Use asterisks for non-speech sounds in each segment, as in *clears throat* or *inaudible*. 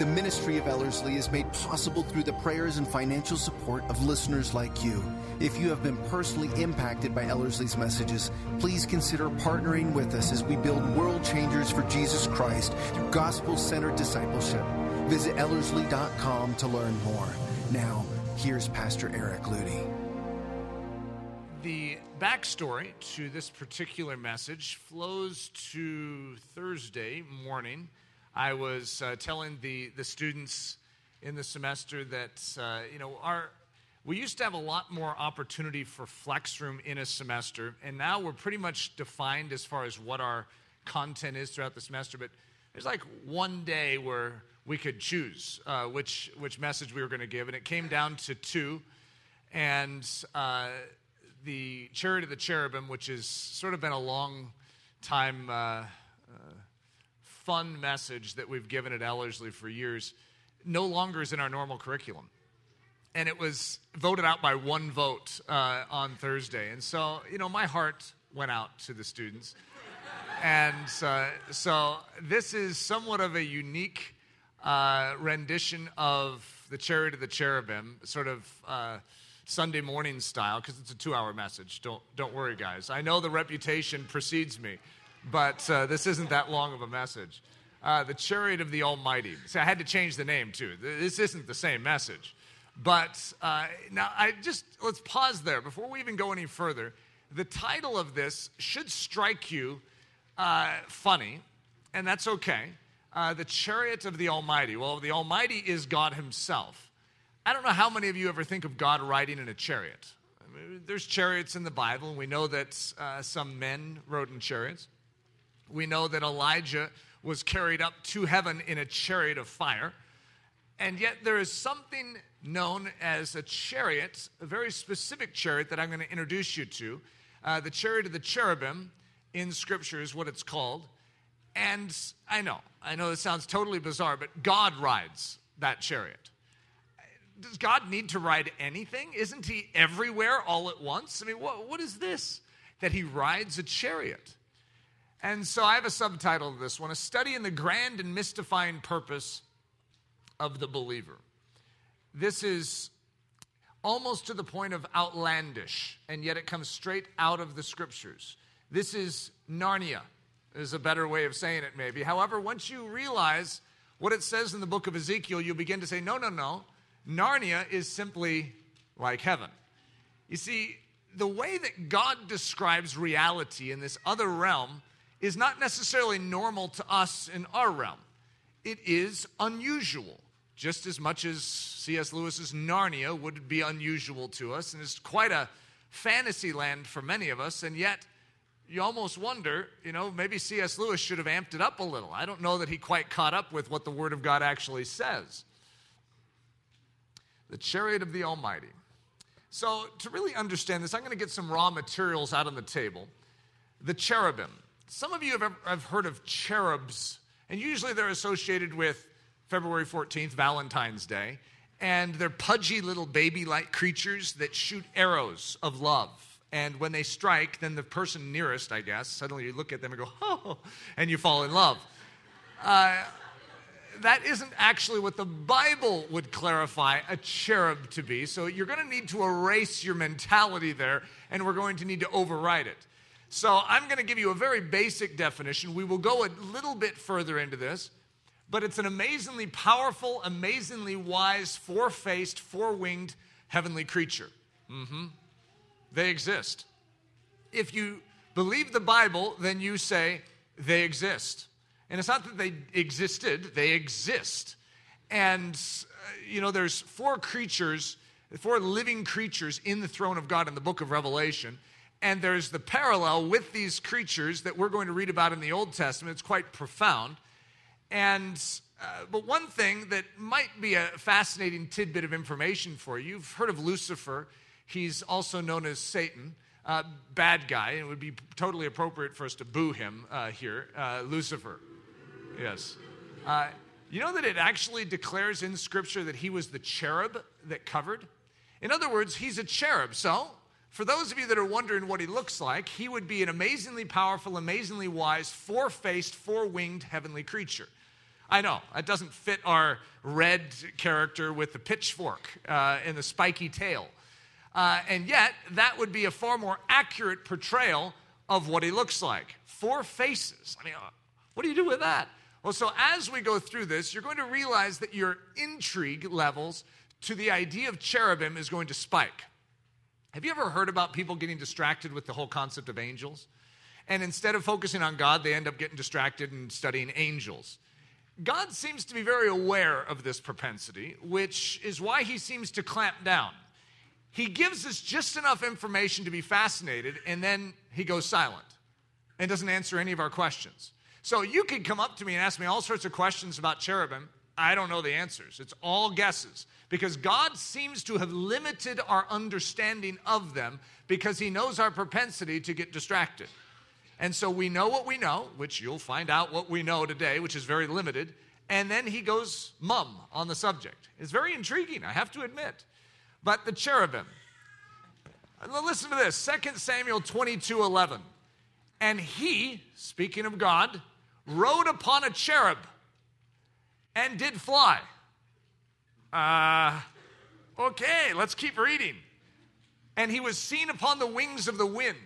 The ministry of Ellerslie is made possible through the prayers and financial support of listeners like you. If you have been personally impacted by Ellerslie's messages, please consider partnering with us as we build world changers for Jesus Christ through gospel centered discipleship. Visit Ellerslie.com to learn more. Now, here's Pastor Eric Ludy. The backstory to this particular message flows to Thursday morning I was uh, telling the, the students in the semester that, uh, you know, our, we used to have a lot more opportunity for flex room in a semester, and now we're pretty much defined as far as what our content is throughout the semester. But there's like one day where we could choose uh, which, which message we were going to give, and it came down to two. And uh, the Chariot of the Cherubim, which has sort of been a long time uh, fun message that we've given at Ellerslie for years no longer is in our normal curriculum. And it was voted out by one vote uh, on Thursday. And so, you know, my heart went out to the students. and uh, so this is somewhat of a unique uh, rendition of the Chariot of the Cherubim, sort of uh, Sunday morning style, because it's a two hour message. Don't, don't worry, guys. I know the reputation precedes me but uh, this isn't that long of a message. Uh, the Chariot of the Almighty. See, I had to change the name too. This isn't the same message. But uh, now, I just let's pause there before we even go any further. The title of this should strike you uh, funny, and that's okay. Uh, the Chariot of the Almighty. Well, the Almighty is God Himself. I don't know how many of you ever think of God riding in a chariot. I mean, there's chariots in the Bible, and we know that uh, some men rode in chariots. We know that Elijah was carried up to heaven in a chariot of fire. And yet, there is something known as a chariot, a very specific chariot that I'm going to introduce you to. Uh, the chariot of the cherubim in Scripture is what it's called. And I know, I know this sounds totally bizarre, but God rides that chariot. Does God need to ride anything? Isn't He everywhere all at once? I mean, what, what is this? That He rides a chariot. And so I have a subtitle to this one A Study in the Grand and Mystifying Purpose of the Believer. This is almost to the point of outlandish, and yet it comes straight out of the scriptures. This is Narnia, is a better way of saying it, maybe. However, once you realize what it says in the book of Ezekiel, you'll begin to say, no, no, no. Narnia is simply like heaven. You see, the way that God describes reality in this other realm is not necessarily normal to us in our realm. It is unusual, just as much as C.S. Lewis's Narnia would be unusual to us, and it's quite a fantasy land for many of us, and yet you almost wonder, you know, maybe C.S. Lewis should have amped it up a little. I don't know that he quite caught up with what the Word of God actually says. The chariot of the Almighty. So, to really understand this, I'm going to get some raw materials out on the table. The cherubim. Some of you have, have heard of cherubs, and usually they're associated with February 14th, Valentine's Day, and they're pudgy little baby like creatures that shoot arrows of love. And when they strike, then the person nearest, I guess, suddenly you look at them and go, *laughs* oh, and you fall in love. Uh, that isn't actually what the Bible would clarify a cherub to be. So you're going to need to erase your mentality there, and we're going to need to override it. So I'm going to give you a very basic definition. We will go a little bit further into this, but it's an amazingly powerful, amazingly wise, four faced, four winged heavenly creature. Mm-hmm. They exist. If you believe the Bible, then you say they exist. And it's not that they existed, they exist. And, uh, you know, there's four creatures, four living creatures in the throne of God in the book of Revelation. And there's the parallel with these creatures that we're going to read about in the Old Testament. It's quite profound. And uh, but one thing that might be a fascinating tidbit of information for you, you've heard of Lucifer. He's also known as Satan. Uh, bad guy, and it would be totally appropriate for us to boo him uh, here, uh, Lucifer. Yes. Uh, you know that it actually declares in Scripture that he was the cherub that covered? In other words, he's a cherub. So, for those of you that are wondering what he looks like, he would be an amazingly powerful, amazingly wise, four faced, four winged heavenly creature. I know, that doesn't fit our red character with the pitchfork uh, and the spiky tail. Uh, and yet, that would be a far more accurate portrayal of what he looks like. Four faces. I mean, uh, what do you do with that? Well, so as we go through this, you're going to realize that your intrigue levels to the idea of cherubim is going to spike. Have you ever heard about people getting distracted with the whole concept of angels? And instead of focusing on God, they end up getting distracted and studying angels. God seems to be very aware of this propensity, which is why he seems to clamp down. He gives us just enough information to be fascinated, and then he goes silent and doesn't answer any of our questions. So you could come up to me and ask me all sorts of questions about cherubim. I don't know the answers. It's all guesses because God seems to have limited our understanding of them because he knows our propensity to get distracted. And so we know what we know, which you'll find out what we know today, which is very limited. And then he goes mum on the subject. It's very intriguing, I have to admit. But the cherubim. Listen to this 2 Samuel 22 11. And he, speaking of God, rode upon a cherub and did fly. Uh, okay, let's keep reading. And he was seen upon the wings of the wind.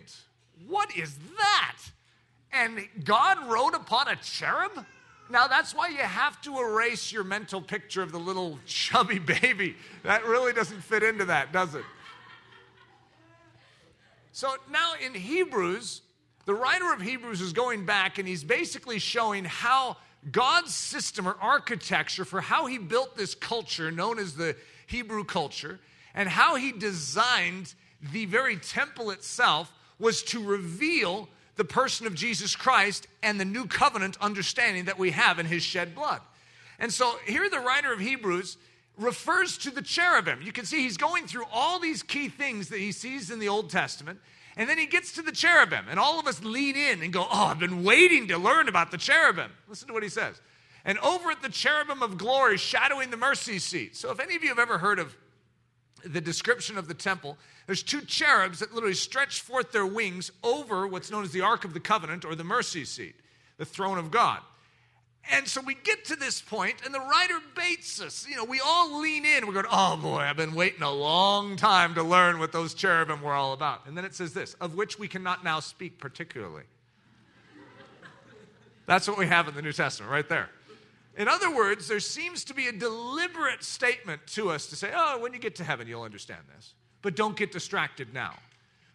What is that? And God rode upon a cherub? Now, that's why you have to erase your mental picture of the little *laughs* chubby baby. That really doesn't fit into that, does it? So now in Hebrews, the writer of Hebrews is going back and he's basically showing how God's system or architecture for how he built this culture known as the Hebrew culture and how he designed the very temple itself was to reveal the person of Jesus Christ and the new covenant understanding that we have in his shed blood. And so here the writer of Hebrews refers to the cherubim. You can see he's going through all these key things that he sees in the Old Testament. And then he gets to the cherubim, and all of us lean in and go, Oh, I've been waiting to learn about the cherubim. Listen to what he says. And over at the cherubim of glory, shadowing the mercy seat. So, if any of you have ever heard of the description of the temple, there's two cherubs that literally stretch forth their wings over what's known as the Ark of the Covenant or the mercy seat, the throne of God. And so we get to this point, and the writer baits us. You know, we all lean in. We're going, oh boy, I've been waiting a long time to learn what those cherubim were all about. And then it says this, of which we cannot now speak particularly. That's what we have in the New Testament, right there. In other words, there seems to be a deliberate statement to us to say, oh, when you get to heaven, you'll understand this. But don't get distracted now.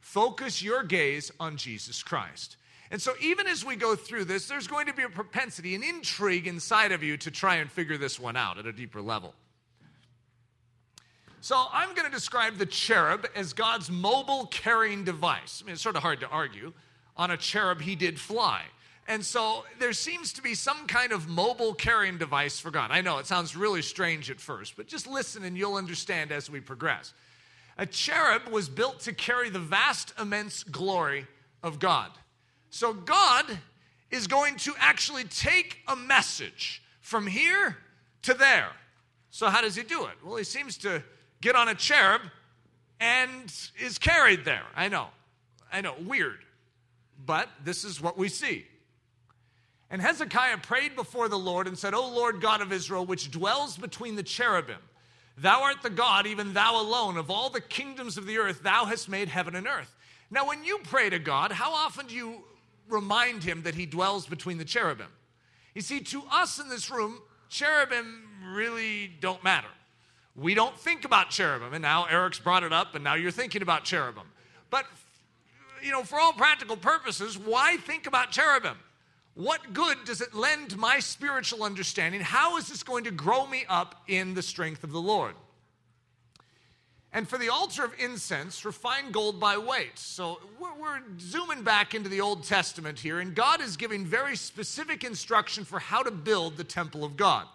Focus your gaze on Jesus Christ. And so, even as we go through this, there's going to be a propensity, an intrigue inside of you to try and figure this one out at a deeper level. So, I'm going to describe the cherub as God's mobile carrying device. I mean, it's sort of hard to argue. On a cherub, he did fly. And so, there seems to be some kind of mobile carrying device for God. I know it sounds really strange at first, but just listen and you'll understand as we progress. A cherub was built to carry the vast, immense glory of God. So God is going to actually take a message from here to there. So, how does he do it? Well, he seems to get on a cherub and is carried there. I know, I know, weird, but this is what we see. And Hezekiah prayed before the Lord and said, O Lord God of Israel, which dwells between the cherubim, thou art the God, even thou alone, of all the kingdoms of the earth, thou hast made heaven and earth. Now, when you pray to God, how often do you remind him that he dwells between the cherubim. You see, to us in this room, cherubim really don't matter. We don't think about cherubim, and now Eric's brought it up, and now you're thinking about cherubim. But, you know, for all practical purposes, why think about cherubim? What good does it lend my spiritual understanding? How is this going to grow me up in the strength of the Lord? And for the altar of incense, refine gold by weight. So we're, we're, zooming back into the Old Testament here, and God is giving very specific instruction for how to build the temple of God.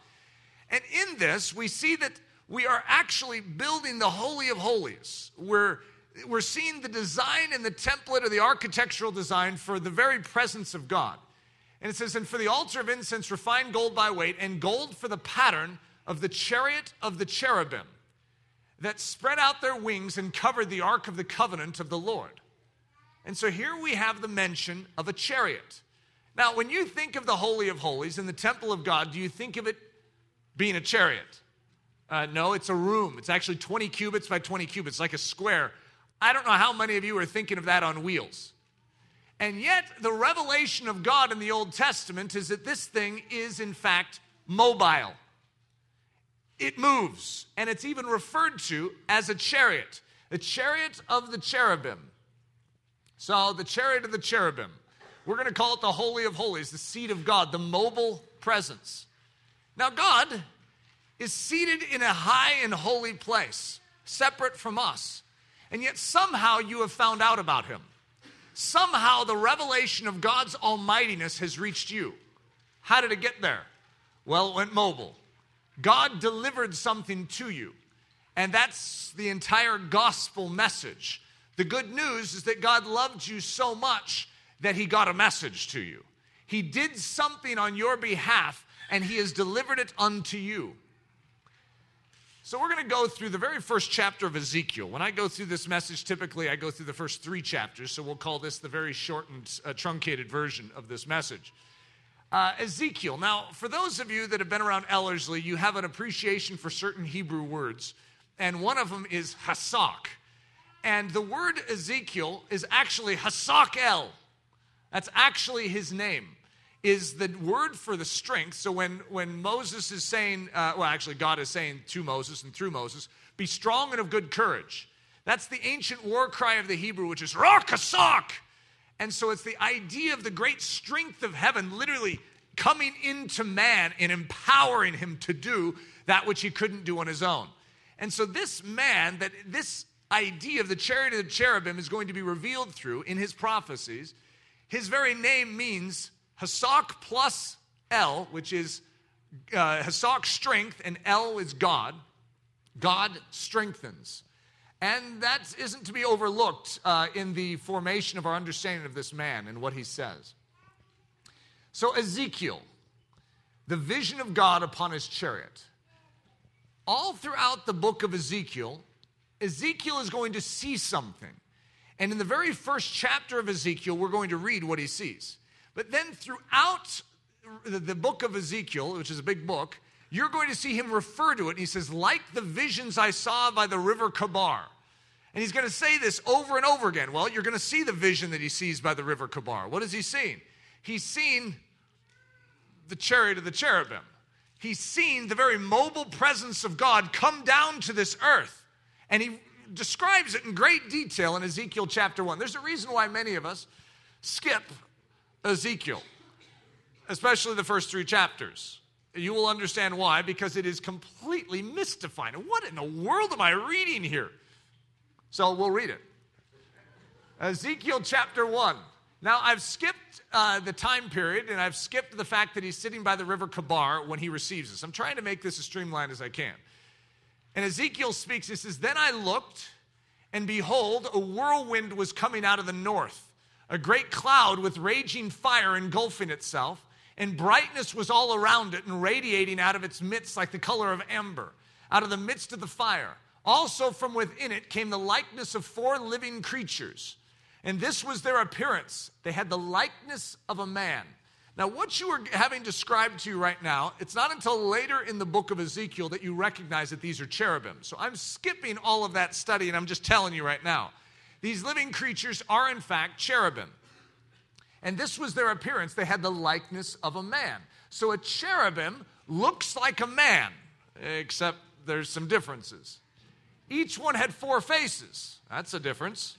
And in this, we see that we are actually building the Holy of Holies, where we're seeing the design and the template or the architectural design for the very presence of God. And it says, And for the altar of incense, refine gold by weight, and gold for the pattern of the chariot of the cherubim that spread out their wings and covered the ark of the covenant of the Lord. And so here we have the mention of a chariot. Now, when you think of the Holy of Holies in the temple of God, do you think of it being a chariot? Uh, no, it's a room. It's actually 20 cubits by 20 cubits, like a square. I don't know how many of you are thinking of that on wheels. And yet, the revelation of God in the Old Testament is that this thing is, in fact, mobile. It moves, and it's even referred to as a chariot, the chariot of the cherubim. So, the chariot of the cherubim. We're going to call it the Holy of Holies, the seat of God, the mobile presence. Now, God is seated in a high and holy place, separate from us. And yet, somehow, you have found out about him. Somehow, the revelation of God's almightiness has reached you. How did it get there? Well, it went mobile. God delivered something to you. And that's the entire gospel message. The good news is that God loved you so much that he got a message to you. He did something on your behalf and he has delivered it unto you. So, we're going to go through the very first chapter of Ezekiel. When I go through this message, typically I go through the first three chapters, so we'll call this the very shortened, uh, truncated version of this message. Uh, Ezekiel. Now, for those of you that have been around Ellerslie, you have an appreciation for certain Hebrew words, and one of them is hasak. And the word Ezekiel is actually hasak el. That's actually his name is the word for the strength. So when, when Moses is saying, uh, well, actually, God is saying to Moses and through Moses, be strong and of good courage. That's the ancient war cry of the Hebrew, which is Rakasak. And so it's the idea of the great strength of heaven literally coming into man and empowering him to do that which he couldn't do on his own. And so this man, that this idea of the chariot of the cherubim is going to be revealed through in his prophecies. His very name means Hasak plus El, which is uh, Hasak strength, and El is God. God strengthens. And that isn't to be overlooked uh, in the formation of our understanding of this man and what he says. So, Ezekiel, the vision of God upon his chariot. All throughout the book of Ezekiel, Ezekiel is going to see something. And in the very first chapter of Ezekiel, we're going to read what he sees. But then throughout the book of Ezekiel, which is a big book, you're going to see him refer to it. And he says, like the visions I saw by the river Chebar. And he's going to say this over and over again. Well, you're going to see the vision that he sees by the river Chebar. What is he seeing? He's seen the chariot of the cherubim. He's seen the very mobile presence of God come down to this earth. And he describes it in great detail in Ezekiel chapter 1. There's a reason why many of us skip Ezekiel, especially the first three chapters. You will understand why, because it is completely mystifying. What in the world am I reading here? So we'll read it. Ezekiel chapter 1. Now, I've skipped uh, the time period and I've skipped the fact that he's sitting by the river Chebar when he receives this. I'm trying to make this as streamlined as I can. And Ezekiel speaks, he says, Then I looked, and behold, a whirlwind was coming out of the north a great cloud with raging fire engulfing itself, and brightness was all around it and radiating out of its midst like the color of amber, out of the midst of the fire. Also from within it came the likeness of four living creatures, and this was their appearance. They had the likeness of a man. Now, what you are having described to you right now, it's not until later in the book of Ezekiel that you recognize that these are cherubim. So I'm skipping all of that study and I'm just telling you right now. These living creatures are, in fact, cherubim. And this was their appearance. They had the likeness of a man. So a cherubim looks like a man, except there's some differences. Each one had four faces. That's a difference.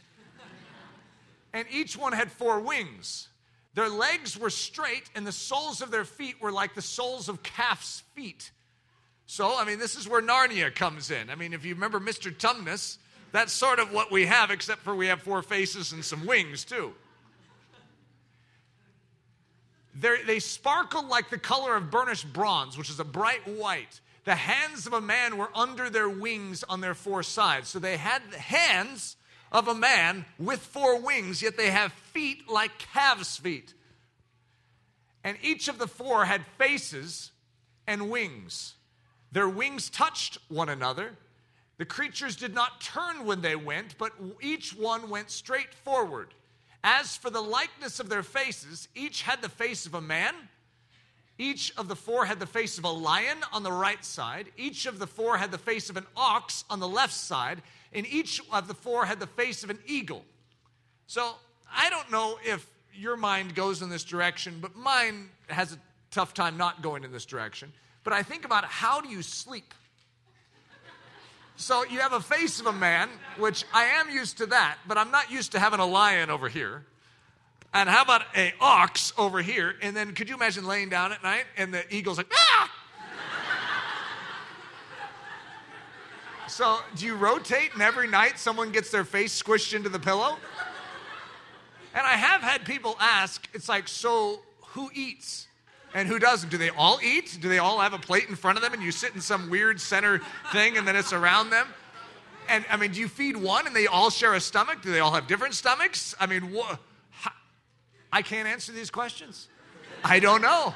and each one had four wings. Their legs were straight, and the soles of their feet were like the soles of calf's feet. So, I mean, this is where Narnia comes in. I mean, if you remember Mr. Tumnus, that's sort of what we have, except for we have four faces and some wings, too. They're, they sparkle like the color of burnished bronze, which is a bright white. The hands of a man were under their wings on their four sides. So they had the hands of a man with four wings, yet they have feet like calves' feet. And each of the four had faces and wings. Their wings touched one another. The creatures did not turn when they went, but each one went straight forward. As for the likeness of their faces, each had the face of a man. Each of the four had the face of a lion on the right side. Each of the four had the face of an ox on the left side. And each of the four had the face of an eagle. So I don't know if your mind goes in this direction, but mine has a tough time not going in this direction. But I think about how do you sleep? So you have a face of a man, which I am used to that, but I'm not used to having a lion over here. And how about a ox over here? And then could you imagine laying down at night and the eagle's like, ah! so do you rotate and every night someone gets their face squished into the pillow? And I have had people ask, it's like, so who eats? And who doesn't? Do they all eat? Do they all have a plate in front of them and you sit in some weird center thing and then it's around them? And I mean, do you feed one and they all share a stomach? Do they all have different stomachs? I mean, wh- I can't answer these questions. I don't know.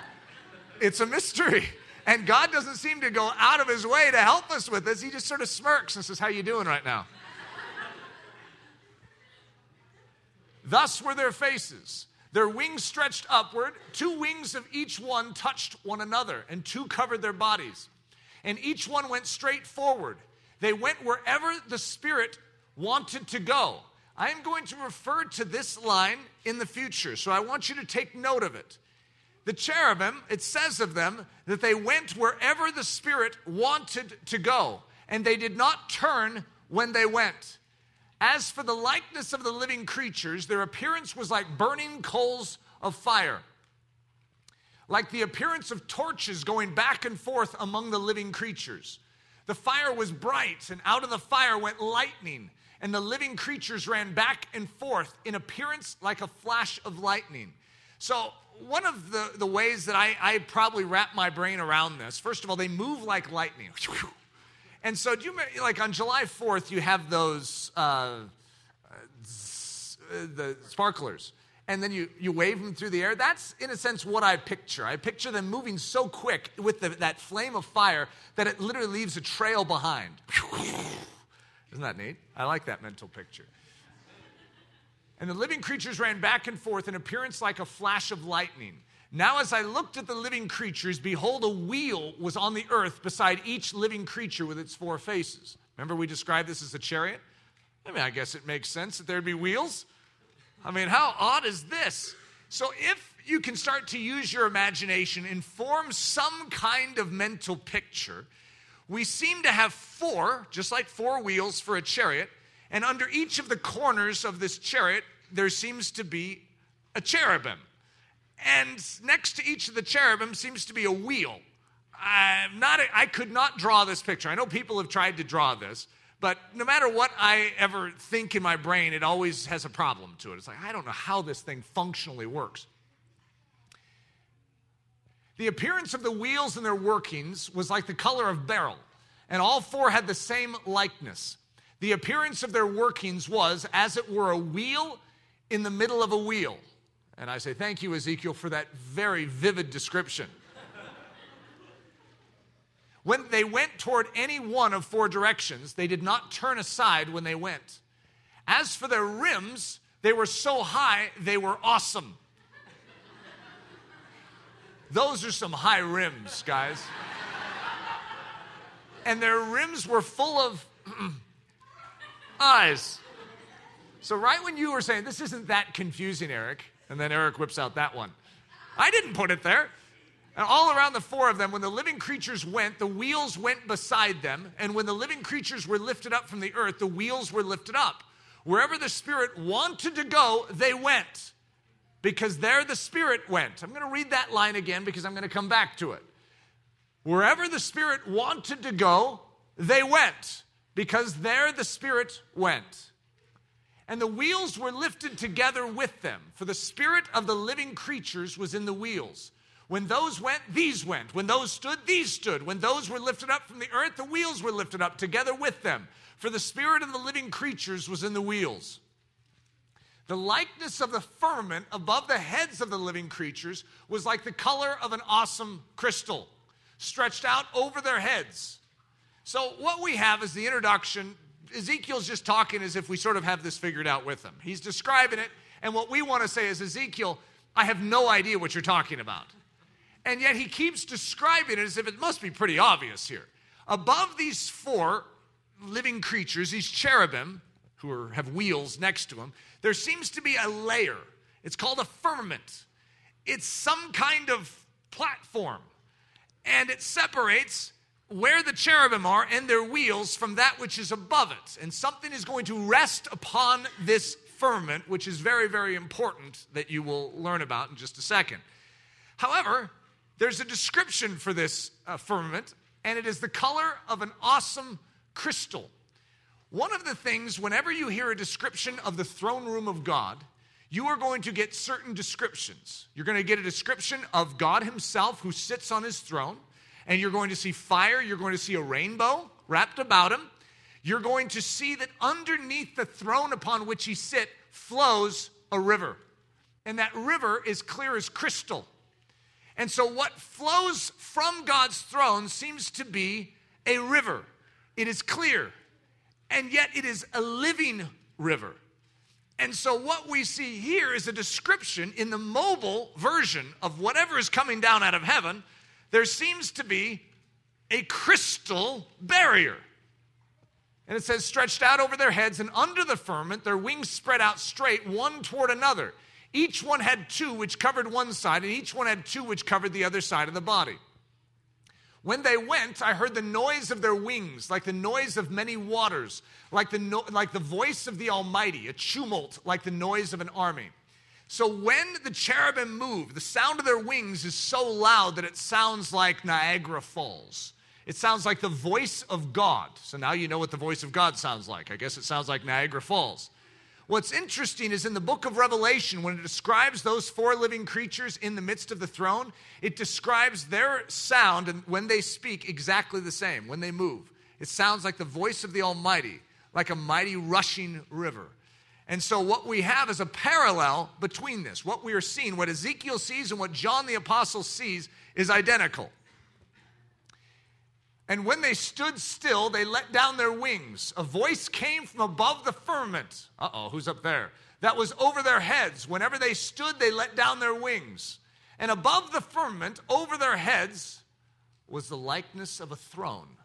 It's a mystery. And God doesn't seem to go out of his way to help us with this. He just sort of smirks and says, How you doing right now? Thus were their faces. Their wings stretched upward, two wings of each one touched one another, and two covered their bodies. And each one went straight forward. They went wherever the Spirit wanted to go. I am going to refer to this line in the future, so I want you to take note of it. The cherubim, it says of them that they went wherever the Spirit wanted to go, and they did not turn when they went. As for the likeness of the living creatures, their appearance was like burning coals of fire, like the appearance of torches going back and forth among the living creatures. The fire was bright, and out of the fire went lightning, and the living creatures ran back and forth in appearance like a flash of lightning. So, one of the, the ways that I, I probably wrap my brain around this, first of all, they move like lightning. *laughs* And so, do you like on July 4th, you have those uh, the sparklers, and then you, you wave them through the air? That's, in a sense, what I picture. I picture them moving so quick with the, that flame of fire that it literally leaves a trail behind. *laughs* Isn't that neat? I like that mental picture. And the living creatures ran back and forth in appearance like a flash of lightning. Now, as I looked at the living creatures, behold, a wheel was on the earth beside each living creature with its four faces. Remember, we described this as a chariot? I mean, I guess it makes sense that there'd be wheels. I mean, how odd is this? So, if you can start to use your imagination and form some kind of mental picture, we seem to have four, just like four wheels for a chariot, and under each of the corners of this chariot, there seems to be a cherubim. And next to each of the cherubim seems to be a wheel. I'm not, I could not draw this picture. I know people have tried to draw this, but no matter what I ever think in my brain, it always has a problem to it. It's like, I don't know how this thing functionally works. The appearance of the wheels and their workings was like the color of beryl, and all four had the same likeness. The appearance of their workings was as it were a wheel in the middle of a wheel. And I say, Thank you, Ezekiel, for that very vivid description. when they went toward any one of four directions, they did not turn aside when they went. As for their rims, they were so high, they were awesome. Those are some high rims, guys. And their rims were full of *clears throat* eyes. So, right when you were saying, This isn't that confusing, Eric, and then Eric whips out that one. I didn't put it there. And all around the four of them, when the living creatures went, the wheels went beside them. And when the living creatures were lifted up from the earth, the wheels were lifted up. Wherever the Spirit wanted to go, they went. Because there the Spirit went. I'm going to read that line again because I'm going to come back to it. Wherever the Spirit wanted to go, they went. Because there the Spirit went and the wheels were lifted together with them, for the spirit of the living creatures was in the wheels. When those went, these went. When those stood, these stood. When those were lifted up from the earth, the wheels were lifted up together with them. For the spirit of the living creatures was in the wheels. The likeness of the firmament above the heads of the living creatures was like the color of an awesome crystal stretched out over their heads. So, what we have is the introduction. Ezekiel's just talking as if we sort of have this figured out with him. He's describing it, and what we want to say is, Ezekiel, I have no idea what you're talking about. And yet he keeps describing it as if it must be pretty obvious here. Above these four living creatures, these cherubim, who are, have wheels next to them, there seems to be a layer. It's called a firmament. It's some kind of platform, and it separates where the cherubim are and their wheels from that which is above it. And something is going to rest upon this firmament, which is very, very important that you will learn about in just a second. However, there's a description for this uh, firmament, and it is the color of an awesome crystal. One of the things, whenever you hear a description of the throne room of God, you are going to get certain descriptions. You're going to get a description of God Himself who sits on His throne, and you're going to see fire, you're going to see a rainbow wrapped about Him. You're going to see that underneath the throne upon which He sit flows a river. And that river is clear as crystal. And so, what flows from God's throne seems to be a river. It is clear, and yet it is a living river. And so, what we see here is a description in the mobile version of whatever is coming down out of heaven. There seems to be a crystal barrier. And it says, stretched out over their heads and under the firmament, their wings spread out straight, one toward another. Each one had two which covered one side, and each one had two which covered the other side of the body. When they went, I heard the noise of their wings, like the noise of many waters, like the, no, like the voice of the Almighty, a tumult like the noise of an army. So when the cherubim move, the sound of their wings is so loud that it sounds like Niagara Falls. It sounds like the voice of God. So now you know what the voice of God sounds like. I guess it sounds like Niagara Falls. What's interesting is in the book of Revelation, when it describes those four living creatures in the midst of the throne, it describes their sound and when they speak exactly the same, when they move. It sounds like the voice of the Almighty, like a mighty rushing river. And so, what we have is a parallel between this. What we are seeing, what Ezekiel sees and what John the Apostle sees, is identical. And when they stood still, they let down their wings. A voice came from above the firmament. Uh oh, who's up there? That was over their heads. Whenever they stood, they let down their wings. And above the firmament, over their heads, was the likeness of a throne.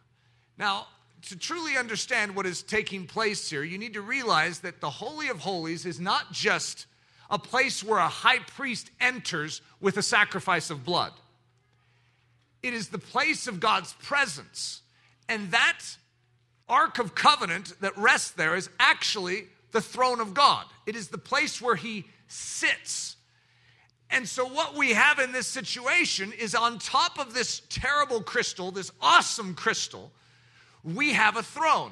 Now, to truly understand what is taking place here, you need to realize that the Holy of Holies is not just a place where a high priest enters with a sacrifice of blood. It is the place of God's presence. And that Ark of Covenant that rests there is actually the throne of God. It is the place where He sits. And so, what we have in this situation is on top of this terrible crystal, this awesome crystal, we have a throne.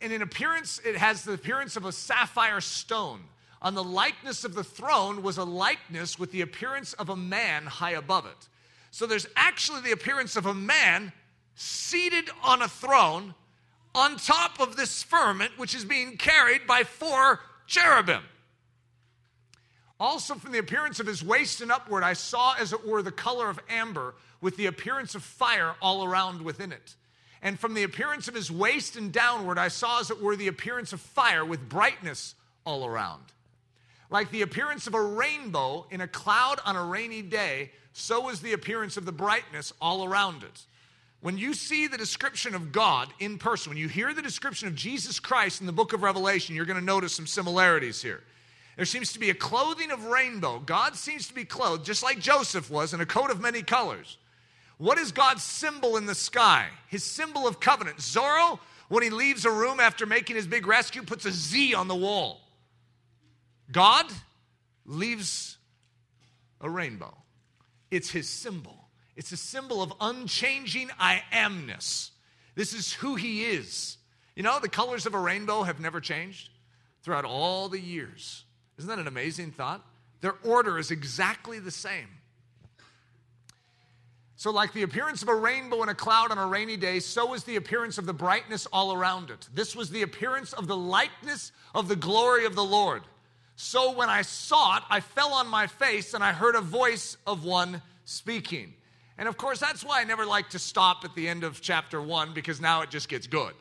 And in appearance, it has the appearance of a sapphire stone. On the likeness of the throne was a likeness with the appearance of a man high above it. So there's actually the appearance of a man seated on a throne on top of this firmament, which is being carried by four cherubim. Also, from the appearance of his waist and upward, I saw as it were the color of amber, with the appearance of fire all around within it. And from the appearance of his waist and downward, I saw as it were the appearance of fire with brightness all around. Like the appearance of a rainbow in a cloud on a rainy day, so was the appearance of the brightness all around it. When you see the description of God in person, when you hear the description of Jesus Christ in the book of Revelation, you're going to notice some similarities here. There seems to be a clothing of rainbow. God seems to be clothed, just like Joseph was, in a coat of many colors. What is God's symbol in the sky? His symbol of covenant. Zorro, when he leaves a room after making his big rescue, puts a Z on the wall. God leaves a rainbow. It's his symbol. It's a symbol of unchanging I amness. This is who he is. You know, the colors of a rainbow have never changed throughout all the years. Isn't that an amazing thought? Their order is exactly the same. So, like the appearance of a rainbow in a cloud on a rainy day, so is the appearance of the brightness all around it. This was the appearance of the likeness of the glory of the Lord. So, when I saw it, I fell on my face and I heard a voice of one speaking. And of course, that's why I never like to stop at the end of chapter one because now it just gets good.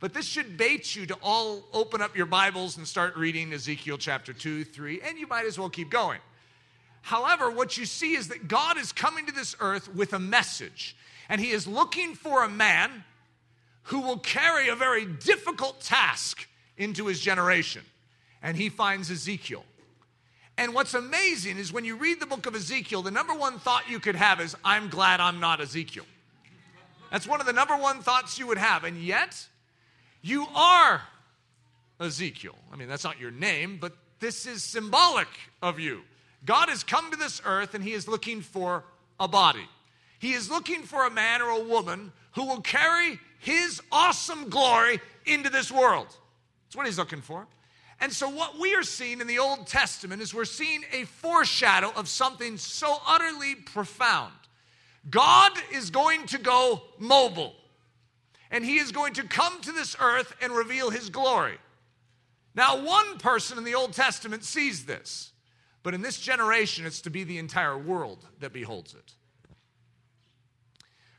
But this should bait you to all open up your Bibles and start reading Ezekiel chapter 2, 3, and you might as well keep going. However, what you see is that God is coming to this earth with a message, and He is looking for a man who will carry a very difficult task into his generation. And He finds Ezekiel. And what's amazing is when you read the book of Ezekiel, the number one thought you could have is, I'm glad I'm not Ezekiel. That's one of the number one thoughts you would have. And yet, you are Ezekiel. I mean, that's not your name, but this is symbolic of you. God has come to this earth and he is looking for a body. He is looking for a man or a woman who will carry his awesome glory into this world. That's what he's looking for. And so, what we are seeing in the Old Testament is we're seeing a foreshadow of something so utterly profound. God is going to go mobile, and he is going to come to this earth and reveal his glory. Now, one person in the Old Testament sees this. But in this generation, it's to be the entire world that beholds it.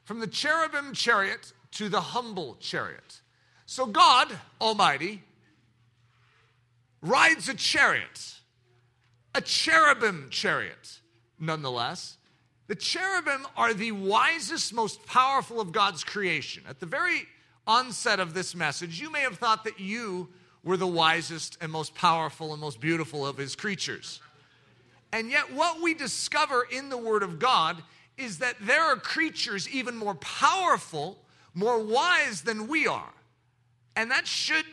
From the cherubim chariot to the humble chariot. So God Almighty rides a chariot, a cherubim chariot, nonetheless. The cherubim are the wisest, most powerful of God's creation. At the very onset of this message, you may have thought that you were the wisest and most powerful and most beautiful of his creatures. And yet, what we discover in the Word of God is that there are creatures even more powerful, more wise than we are. And that should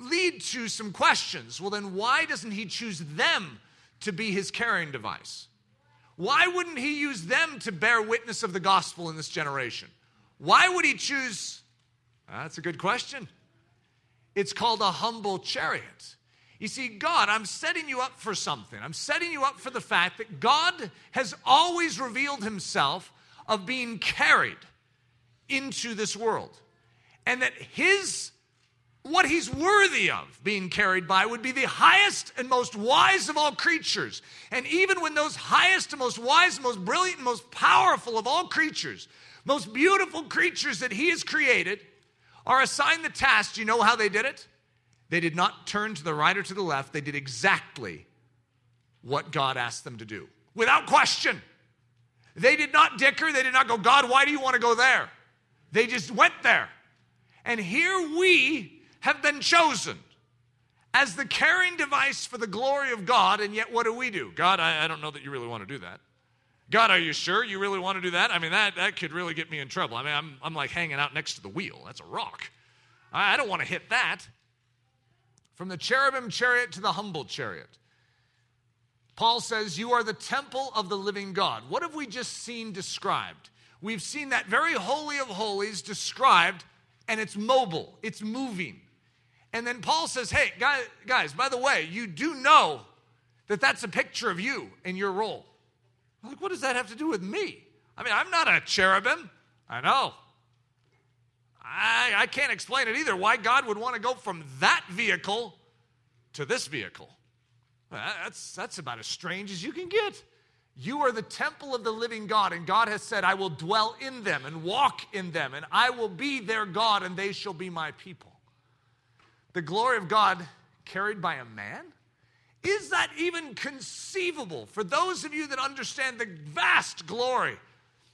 lead to some questions. Well, then, why doesn't He choose them to be His carrying device? Why wouldn't He use them to bear witness of the gospel in this generation? Why would He choose? Ah, that's a good question. It's called a humble chariot. You see, God, I'm setting you up for something. I'm setting you up for the fact that God has always revealed himself of being carried into this world. And that his what he's worthy of being carried by would be the highest and most wise of all creatures. And even when those highest and most wise, most brilliant, and most powerful of all creatures, most beautiful creatures that he has created, are assigned the task, you know how they did it? They did not turn to the right or to the left. They did exactly what God asked them to do without question. They did not dicker. They did not go, God, why do you want to go there? They just went there. And here we have been chosen as the carrying device for the glory of God, and yet what do we do? God, I, I, don't know that you really want to do that. God, are you sure you really want to do that? I mean, that, that could really get me in trouble. I mean, I'm, I'm like hanging out next to the wheel. That's a rock. I, I don't want to hit that. From the cherubim chariot to the humble chariot. Paul says, You are the temple of the living God. What have we just seen described? We've seen that very holy of holies described, and it's mobile, it's moving. And then Paul says, Hey, guys, by the way, you do know that that's a picture of you and your role. I'm like, what does that have to do with me? I mean, I'm not a cherubim. I know. I, I can't explain it either. Why God would want to go from that vehicle to this vehicle. That's, that's about as strange as you can get. You are the temple of the living God, and God has said, I will dwell in them and walk in them, and I will be their God, and they shall be my people. The glory of God carried by a man? Is that even conceivable for those of you that understand the vast glory,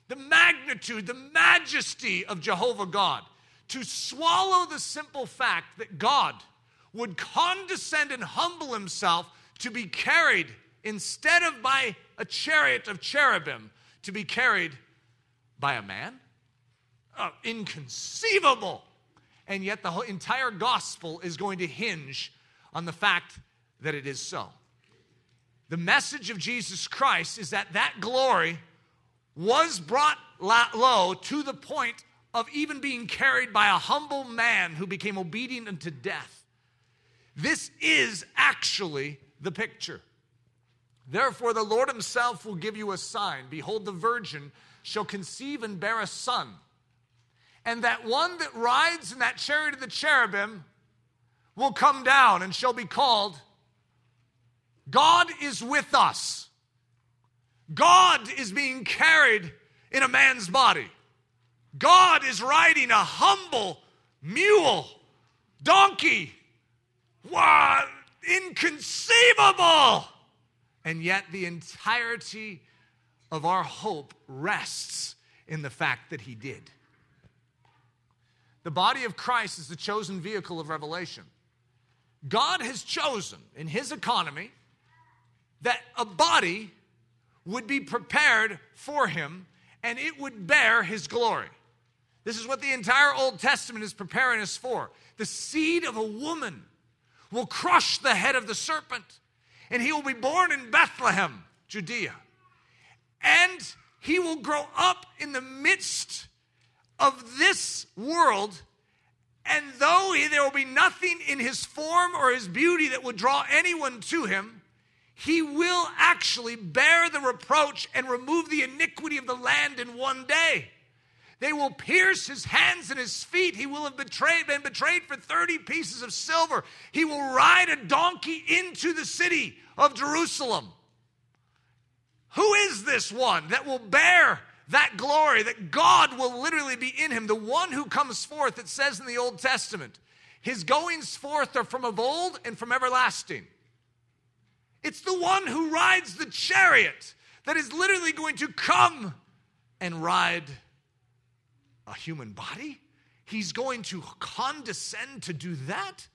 the magnitude, the majesty of Jehovah God? to swallow the simple fact that God would condescend and humble himself to be carried instead of by a chariot of cherubim, to be carried by a man? Oh, inconceivable. And yet, the entire gospel is going to hinge on the fact that it is so. The message of Jesus Christ is that that glory was brought low to the point of even being carried by a humble man who became obedient unto death. This is actually the picture. Therefore, the Lord himself will give you a sign. Behold, the virgin shall conceive and bear a son. And that one that rides in that chariot of the cherubim will come down and shall be called God is with us. God is being carried in a man's body. God is riding a humble mule, donkey. What? Inconceivable! And yet, the entirety of our hope rests in the fact that He did. The body of Christ is the chosen vehicle of revelation. God has chosen in His economy that a body would be prepared for Him and it would bear His glory. This is what the entire Old Testament is preparing us for. The seed of a woman will crush the head of the serpent and he will be born in Bethlehem, Judea. And he will grow up in the midst of this world. And though there will be nothing in his form or his beauty that would draw anyone to him, he will actually bear the reproach and remove the iniquity of the land in one day. They will pierce his hands and his feet. He will have betrayed, been betrayed for 30 pieces of silver. He will ride a donkey into the city of Jerusalem. Who is this one that will bear that glory, that God will literally be in him? The one who comes forth, it says in the Old Testament, his goings forth are from of old and from everlasting. It's the one who rides the chariot that is literally going to come and ride a human body? He's going to condescend to do that?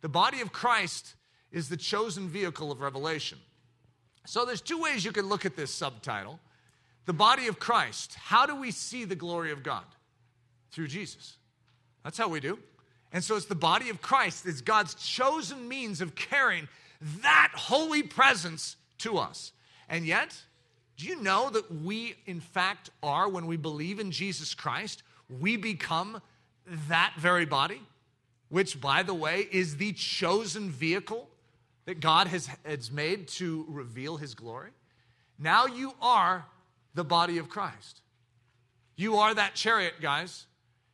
The body of Christ is the chosen vehicle of revelation. So there's two ways you can look at this subtitle. The body of Christ. How do we see the glory of God? Through Jesus. That's how we do. And so it's the body of Christ. It's God's chosen means of carrying that holy presence to us. And yet, do you know that we, in fact, are, when we believe in Jesus Christ, we become that very body, which, by the way, is the chosen vehicle that God has, has made to reveal his glory? Now you are the body of Christ. You are that chariot, guys.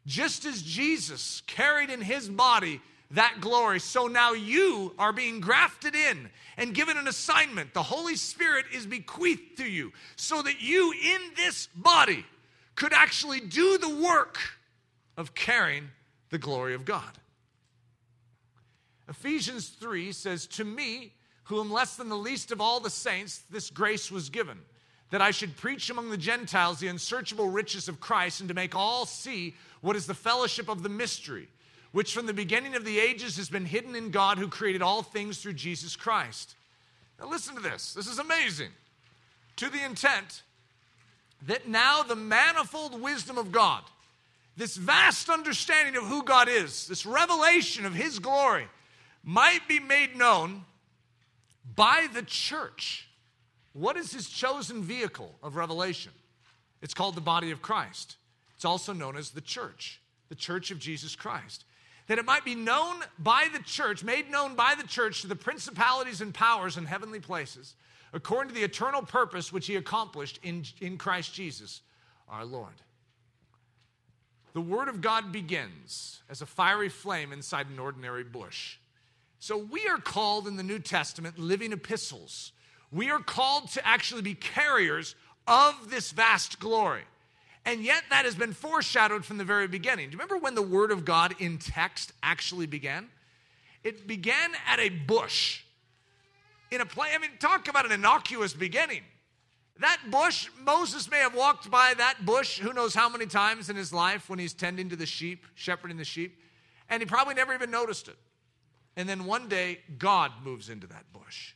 Just as Jesus carried in his body that glory. So now you are being grafted in and given an assignment. The Holy Spirit is bequeathed to you so that you in this body could actually do the work of carrying the glory of God. Ephesians 3 says, To me, who am less than the least of all the saints, this grace was given, that I should preach among the Gentiles the unsearchable riches of Christ and to make all see what is the fellowship of the mystery which from the beginning of the ages has been hidden in God who created all things through Jesus Christ. Now, listen to this. This is amazing. To the intent that now the manifold wisdom of God, this vast understanding of who God is, this revelation of His glory, might be made known by the church. What is His chosen vehicle of revelation? It's called the body of Christ. It's also known as the church, the church of Jesus Christ that it might be known by the church, made known by the church to the principalities and powers in heavenly places, according to the eternal purpose which he accomplished in, in Christ Jesus our Lord. The Word of God begins as a fiery flame inside an ordinary bush. So we are called in the New Testament living epistles. We are called to actually be carriers of this vast glory. And yet, that has been foreshadowed from the very beginning. Do you remember when the Word of God in text actually began? It began at a bush. In a place, I mean, talk about an innocuous beginning. That bush, Moses may have walked by that bush who knows how many times in his life when he's tending to the sheep, shepherding the sheep, and he probably never even noticed it. And then one day, God moves into that bush.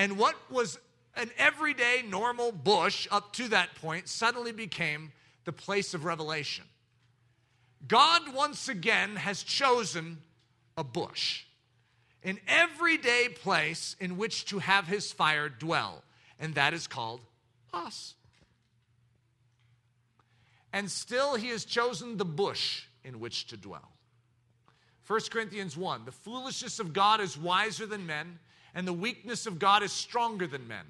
And what was an everyday, normal bush up to that point suddenly became the place of revelation. God once again has chosen a bush, an everyday place in which to have his fire dwell, and that is called us. And still he has chosen the bush in which to dwell. 1 Corinthians 1 The foolishness of God is wiser than men and the weakness of God is stronger than men.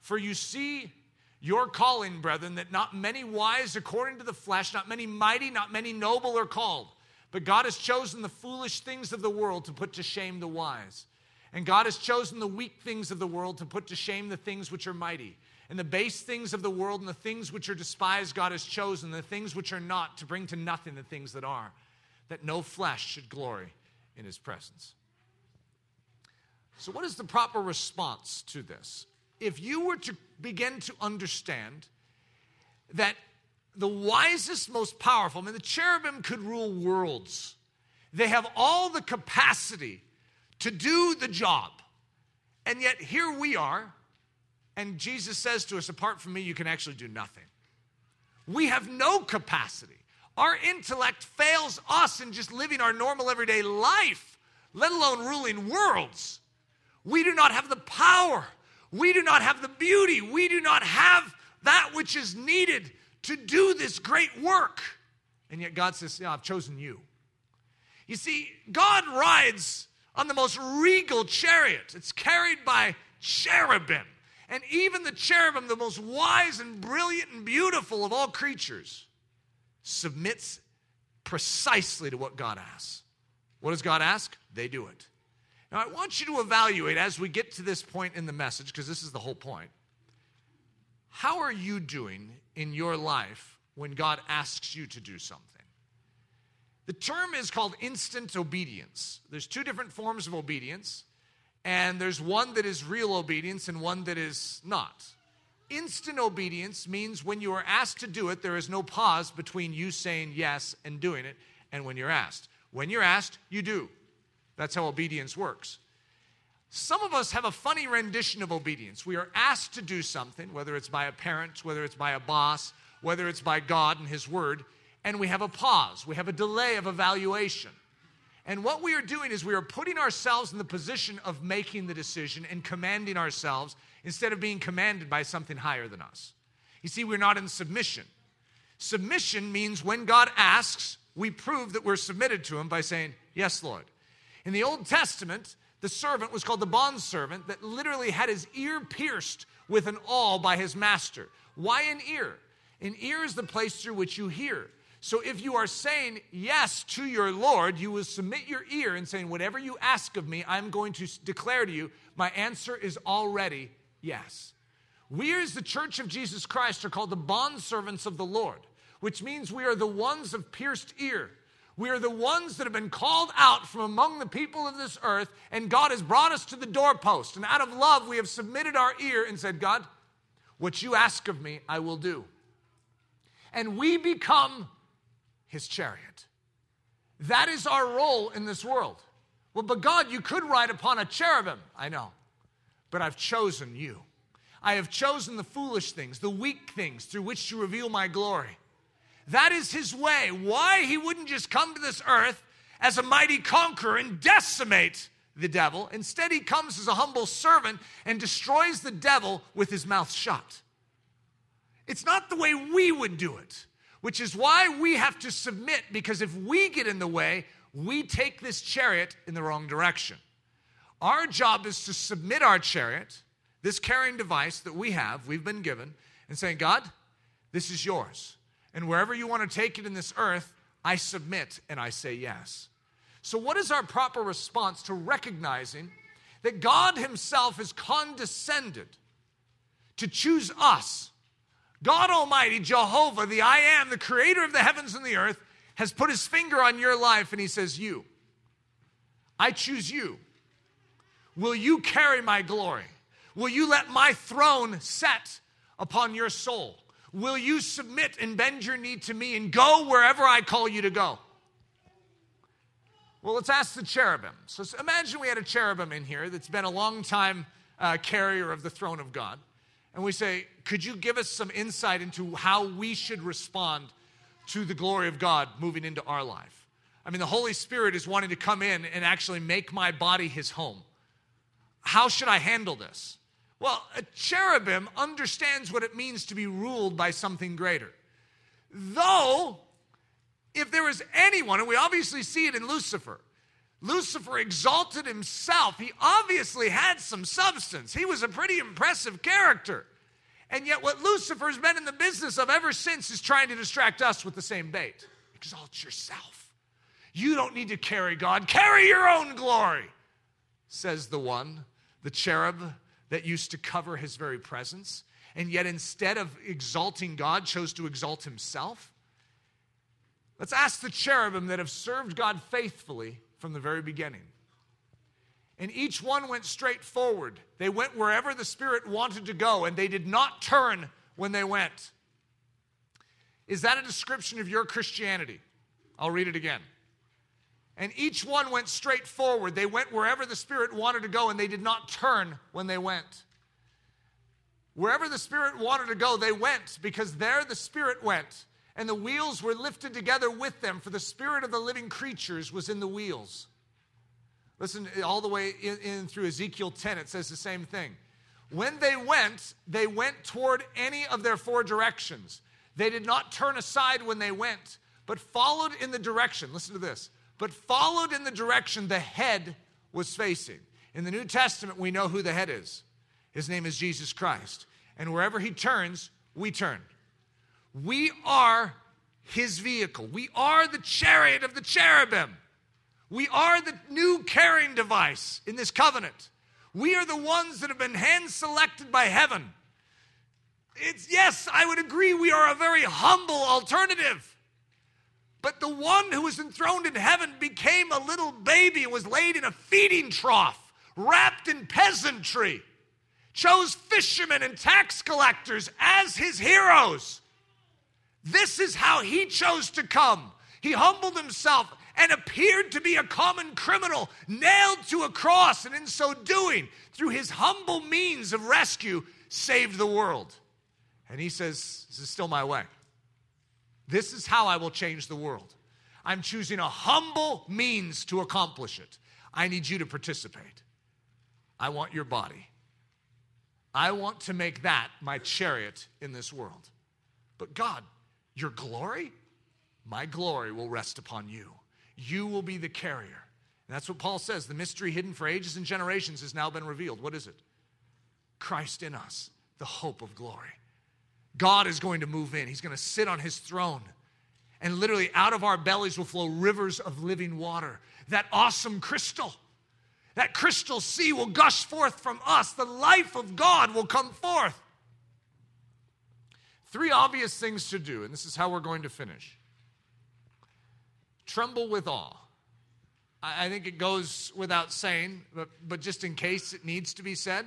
For you see your calling, brethren, that not many wise according to the flesh, not many mighty, not many noble are called. But God has chosen the foolish things of the world to put to shame the wise. And God has chosen the weak things of the world to put to shame the things which are mighty. And the base things of the world and the things which are despised, God has chosen, the things which are not, to bring to nothing the things that are, that no flesh should glory in his presence. So, what is the proper response to this? If you were to begin to understand that the wisest, most powerful, I mean, the cherubim could rule worlds, they have all the capacity to do the job. And yet, here we are, and Jesus says to us, Apart from me, you can actually do nothing. We have no capacity. Our intellect fails us in just living our normal everyday life, let alone ruling worlds. We do not have the power. We do not have the beauty. We do not have that which is needed to do this great work. And yet God says, I've chosen you. You see, God rides on the most regal chariot. It's carried by cherubim. And even the cherubim, the most wise and brilliant and beautiful of all creatures, submits precisely to what God asks. What does God ask? They do it. Now, I want you to evaluate as we get to this point in the message, because this is the whole point. How are you doing in your life when God asks you to do something? The term is called instant obedience. There's two different forms of obedience, and there's one that is real obedience and one that is not. Instant obedience means when you are asked to do it, there is no pause between you saying yes and doing it, and when you're asked. When you're asked, you do. That's how obedience works. Some of us have a funny rendition of obedience. We are asked to do something, whether it's by a parent, whether it's by a boss, whether it's by God and His Word, and we have a pause. We have a delay of evaluation. And what we are doing is we are putting ourselves in the position of making the decision and commanding ourselves instead of being commanded by something higher than us. You see, we're not in submission. Submission means when God asks, we prove that we're submitted to Him by saying, Yes, Lord. In the Old Testament, the servant was called the bond servant that literally had his ear pierced with an awl by his master. Why an ear? An ear is the place through which you hear. So if you are saying yes to your Lord, you will submit your ear and saying, Whatever you ask of me, I'm going to declare to you, my answer is already yes. We, as the church of Jesus Christ, are called the bond servants of the Lord, which means we are the ones of pierced ear. We are the ones that have been called out from among the people of this earth, and God has brought us to the doorpost. And out of love, we have submitted our ear and said, God, what you ask of me, I will do. And we become his chariot. That is our role in this world. Well, but God, you could ride upon a cherubim. I know. But I've chosen you. I have chosen the foolish things, the weak things through which to reveal my glory. That is his way. Why he wouldn't just come to this earth as a mighty conqueror and decimate the devil. Instead, he comes as a humble servant and destroys the devil with his mouth shut. It's not the way we would do it, which is why we have to submit, because if we get in the way, we take this chariot in the wrong direction. Our job is to submit our chariot, this carrying device that we have, we've been given, and saying, God, this is yours. And wherever you want to take it in this earth, I submit and I say yes. So, what is our proper response to recognizing that God Himself has condescended to choose us? God Almighty, Jehovah, the I am, the creator of the heavens and the earth, has put His finger on your life and He says, You, I choose you. Will you carry my glory? Will you let my throne set upon your soul? Will you submit and bend your knee to me and go wherever I call you to go? Well, let's ask the cherubim. So imagine we had a cherubim in here that's been a long time uh, carrier of the throne of God. And we say, Could you give us some insight into how we should respond to the glory of God moving into our life? I mean, the Holy Spirit is wanting to come in and actually make my body his home. How should I handle this? Well, a cherubim understands what it means to be ruled by something greater. Though, if there is anyone, and we obviously see it in Lucifer, Lucifer exalted himself. He obviously had some substance. He was a pretty impressive character. And yet, what Lucifer's been in the business of ever since is trying to distract us with the same bait. Exalt yourself. You don't need to carry God, carry your own glory, says the one, the cherub that used to cover his very presence. And yet, instead of exalting God, chose to exalt himself. Let's ask the cherubim that have served God faithfully from the very beginning. And each one went straight forward. They went wherever the Spirit wanted to go, and they did not turn when they went. Is that a description of your Christianity? I'll read it again. And each one went straight forward. They went wherever the Spirit wanted to go, and they did not turn when they went. Wherever the Spirit wanted to go, they went because there the Spirit went. And the wheels were lifted together with them, for the Spirit of the living creatures was in the wheels. Listen, all the way in, in, through Ezekiel 10, it says the same thing. When they went, they went toward any of their four directions. They did not turn aside when they went, but followed in the direction. Listen to this. But followed in the direction the head was facing. In the New Testament, we know who the head is. His name is Jesus Christ. And wherever he turns, we turn. We are his vehicle. We are the chariot of the cherubim. We are the new carrying device in this covenant. We are the ones that have been hand selected by heaven. It's yes, I would agree we are a very humble alternative. But the one who was enthroned in heaven became a little baby and was laid in a feeding trough, wrapped in peasantry, chose fishermen and tax collectors as his heroes. This is how he chose to come. He humbled himself and appeared to be a common criminal, nailed to a cross, and in so doing, through his humble means of rescue, saved the world. And he says, This is still my way. This is how I will change the world. I'm choosing a humble means to accomplish it. I need you to participate. I want your body. I want to make that my chariot in this world. But God, your glory, my glory will rest upon you. You will be the carrier. And that's what Paul says. The mystery hidden for ages and generations has now been revealed. What is it? Christ in us, the hope of glory. God is going to move in, He's going to sit on His throne. And literally, out of our bellies will flow rivers of living water. That awesome crystal, that crystal sea will gush forth from us. The life of God will come forth. Three obvious things to do, and this is how we're going to finish tremble with awe. I think it goes without saying, but, but just in case it needs to be said.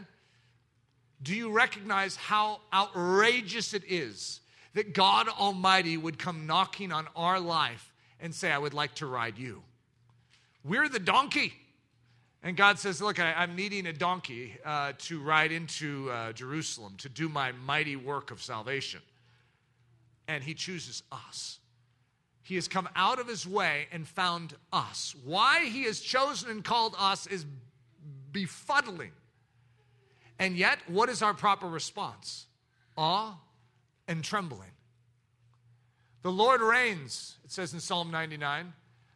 Do you recognize how outrageous it is that God Almighty would come knocking on our life and say, I would like to ride you? We're the donkey. And God says, Look, I, am needing a donkey uh, to ride into uh, Jerusalem to do my mighty work of salvation. And He chooses us. He has come out of his way and found us. Why he has chosen and called us is befuddling. And yet, what is our proper response? Awe and trembling. The Lord reigns, it says in Psalm 99.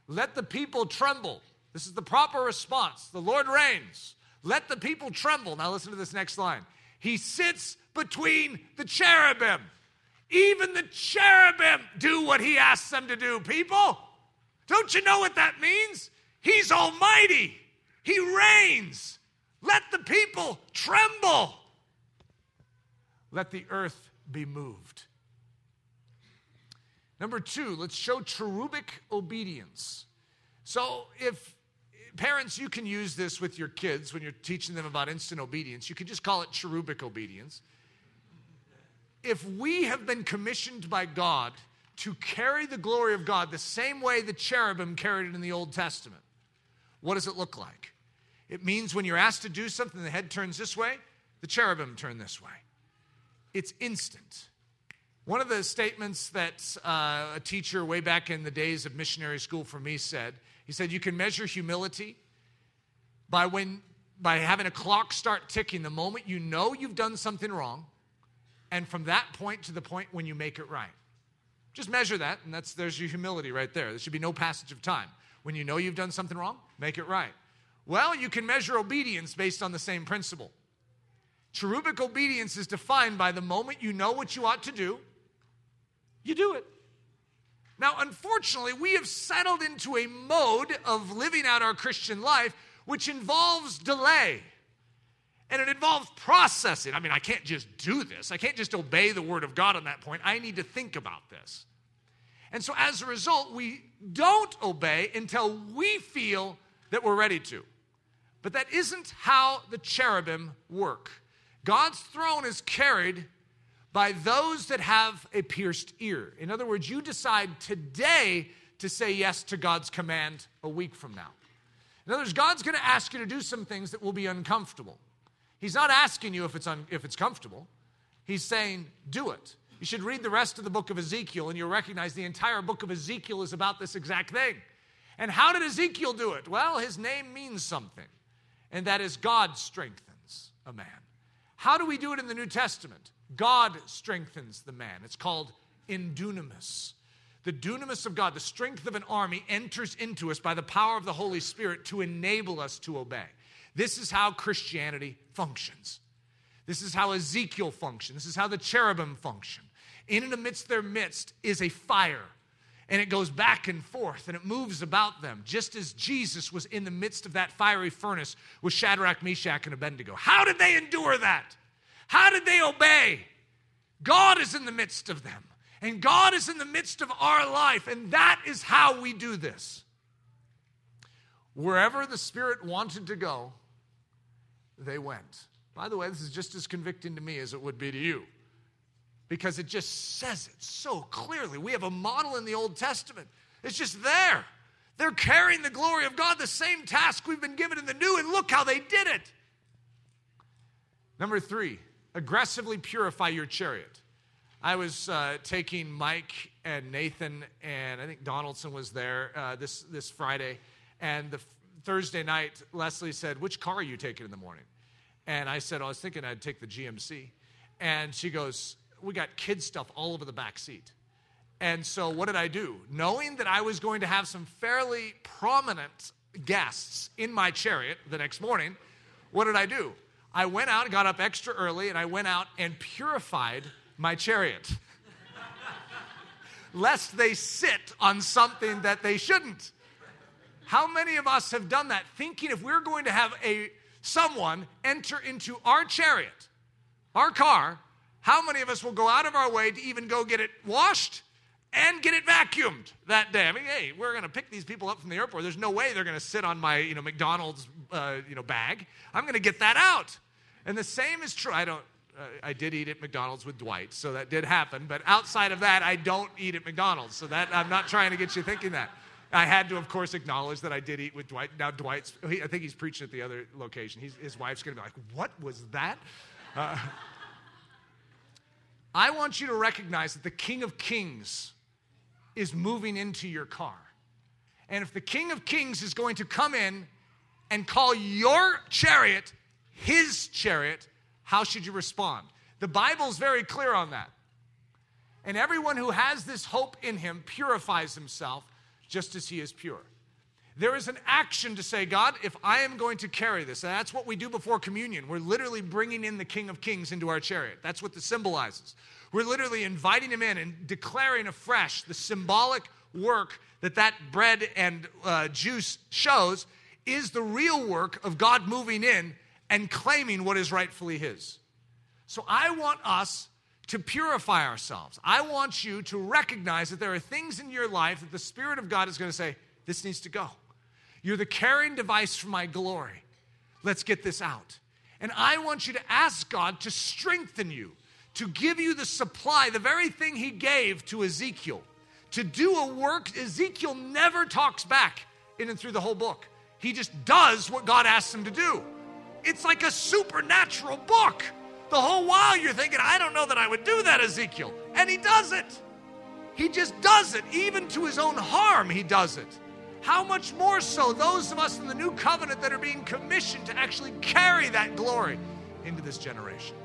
Let the people tremble. This is the proper response. The Lord reigns. Let the people tremble. Now, listen to this next line. He sits between the cherubim. Even the cherubim do what he asks them to do, people. Don't you know what that means? He's almighty, he reigns. Let the people tremble. Let the earth be moved. Number two, let's show cherubic obedience. So, if parents, you can use this with your kids when you're teaching them about instant obedience. You can just call it cherubic obedience if we have been commissioned by God to carry the glory of God the same way the cherubim carried it in the Old Testament, what does it look like? It means when you're asked to do something, the head turns this way, the cherubim turn this way. It's instant. One of the statements that uh, a teacher way back in the days of missionary school for me said, he said, You can measure humility by when by having a clock start ticking the moment you know you've done something wrong and from that point to the point when you make it right. Just measure that, and that's there's your humility right there. There should be no passage of time. When you know you've done something wrong, make it right. Well, you can measure obedience based on the same principle. Cherubic obedience is defined by the moment you know what you ought to do, you do it. Now, unfortunately, we have settled into a mode of living out our Christian life which involves delay. And it involves processing. I mean, I can't just do this. I can't just obey the word of God on that point. I need to think about this. And so as a result, we don't obey until we feel that we're ready to. But that isn't how the cherubim work. God's throne is carried by those that have a pierced ear. In other words, you decide today to say yes to God's command a week from now. In other words, God's going to ask you to do some things that will be uncomfortable. He's not asking you if it's, un, if it's comfortable, He's saying, do it. You should read the rest of the book of Ezekiel, and you'll recognize the entire book of Ezekiel is about this exact thing. And how did Ezekiel do it? Well, his name means something, and that is God strengthens a man. How do we do it in the New Testament? God strengthens the man. It's called endunamis. The dunamis of God, the strength of an army, enters into us by the power of the Holy Spirit to enable us to obey. This is how Christianity functions. This is how Ezekiel functions. This is how the cherubim function. In and amidst their midst is a fire, and it goes back and forth and it moves about them, just as Jesus was in the midst of that fiery furnace with Shadrach, Meshach, and Abednego. How did they endure that? How did they obey? God is in the midst of them. And God is in the midst of our life, and that is how we do this. Wherever the Spirit wanted to go, they went. By the way, this is just as convicting to me as it would be to you because it just says it so clearly. We have a model in the Old Testament, it's just there. They're carrying the glory of God, the same task we've been given in the New, and look how they did it. Number three, aggressively purify your chariot. I was uh, taking Mike and Nathan, and I think Donaldson was there uh, this, this Friday. And the Thursday night, Leslie said, Which car are you taking in the morning? And I said, I was thinking I'd take the GMC. And she goes, We got kid stuff all over the back seat. And so what did I do? Knowing that I was going to have some fairly prominent guests in my chariot the next morning, what did I do? I went out, got up extra early, and I went out and purified my chariot. *laughs* Lest they sit on something that they shouldn't. How many of us have done that thinking if we're going to have a someone enter into our chariot, our car, how many of us will go out of our way to even go get it washed and get it vacuumed that day? I mean, hey, we're going to pick these people up from the airport. There's no way they're going to sit on my, you know, McDonald's, uh, you know, bag. I'm going to get that out. And the same is true. I don't uh, I did eat at McDonald's with Dwight, so that did happen. But outside of that, I don't eat at McDonald's. So that I'm not trying to get you thinking that. I had to, of course, acknowledge that I did eat with Dwight. Now Dwight's. I think he's preaching at the other location. He's, his wife's going to be like, "What was that?" Uh, I want you to recognize that the King of Kings is moving into your car. And if the King of Kings is going to come in and call your chariot his chariot, how should you respond? The Bible's very clear on that. And everyone who has this hope in him purifies himself just as he is pure. There is an action to say, God, if I am going to carry this, and that's what we do before communion. We're literally bringing in the King of Kings into our chariot. That's what this symbolizes. We're literally inviting him in and declaring afresh the symbolic work that that bread and uh, juice shows is the real work of God moving in and claiming what is rightfully His. So I want us to purify ourselves. I want you to recognize that there are things in your life that the Spirit of God is going to say, this needs to go. You're the carrying device for my glory. Let's get this out. And I want you to ask God to strengthen you, to give you the supply, the very thing He gave to Ezekiel, to do a work Ezekiel never talks back in and through the whole book. He just does what God asks him to do. It's like a supernatural book. The whole while you're thinking, I don't know that I would do that, Ezekiel. And he does it. He just does it. Even to his own harm, he does it. How much more so those of us in the new covenant that are being commissioned to actually carry that glory into this generation?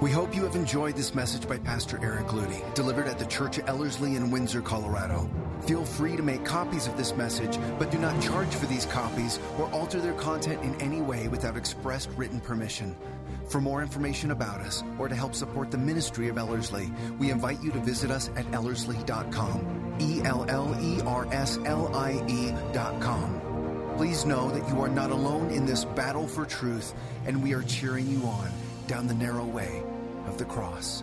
We hope you have enjoyed this message by Pastor Eric Ludy, delivered at the Church of Ellerslie in Windsor, Colorado. Feel free to make copies of this message, but do not charge for these copies or alter their content in any way without expressed written permission. For more information about us or to help support the ministry of Ellerslie, we invite you to visit us at ellerslie.com. E L L E R S L I E.com. Please know that you are not alone in this battle for truth, and we are cheering you on down the narrow way of the cross.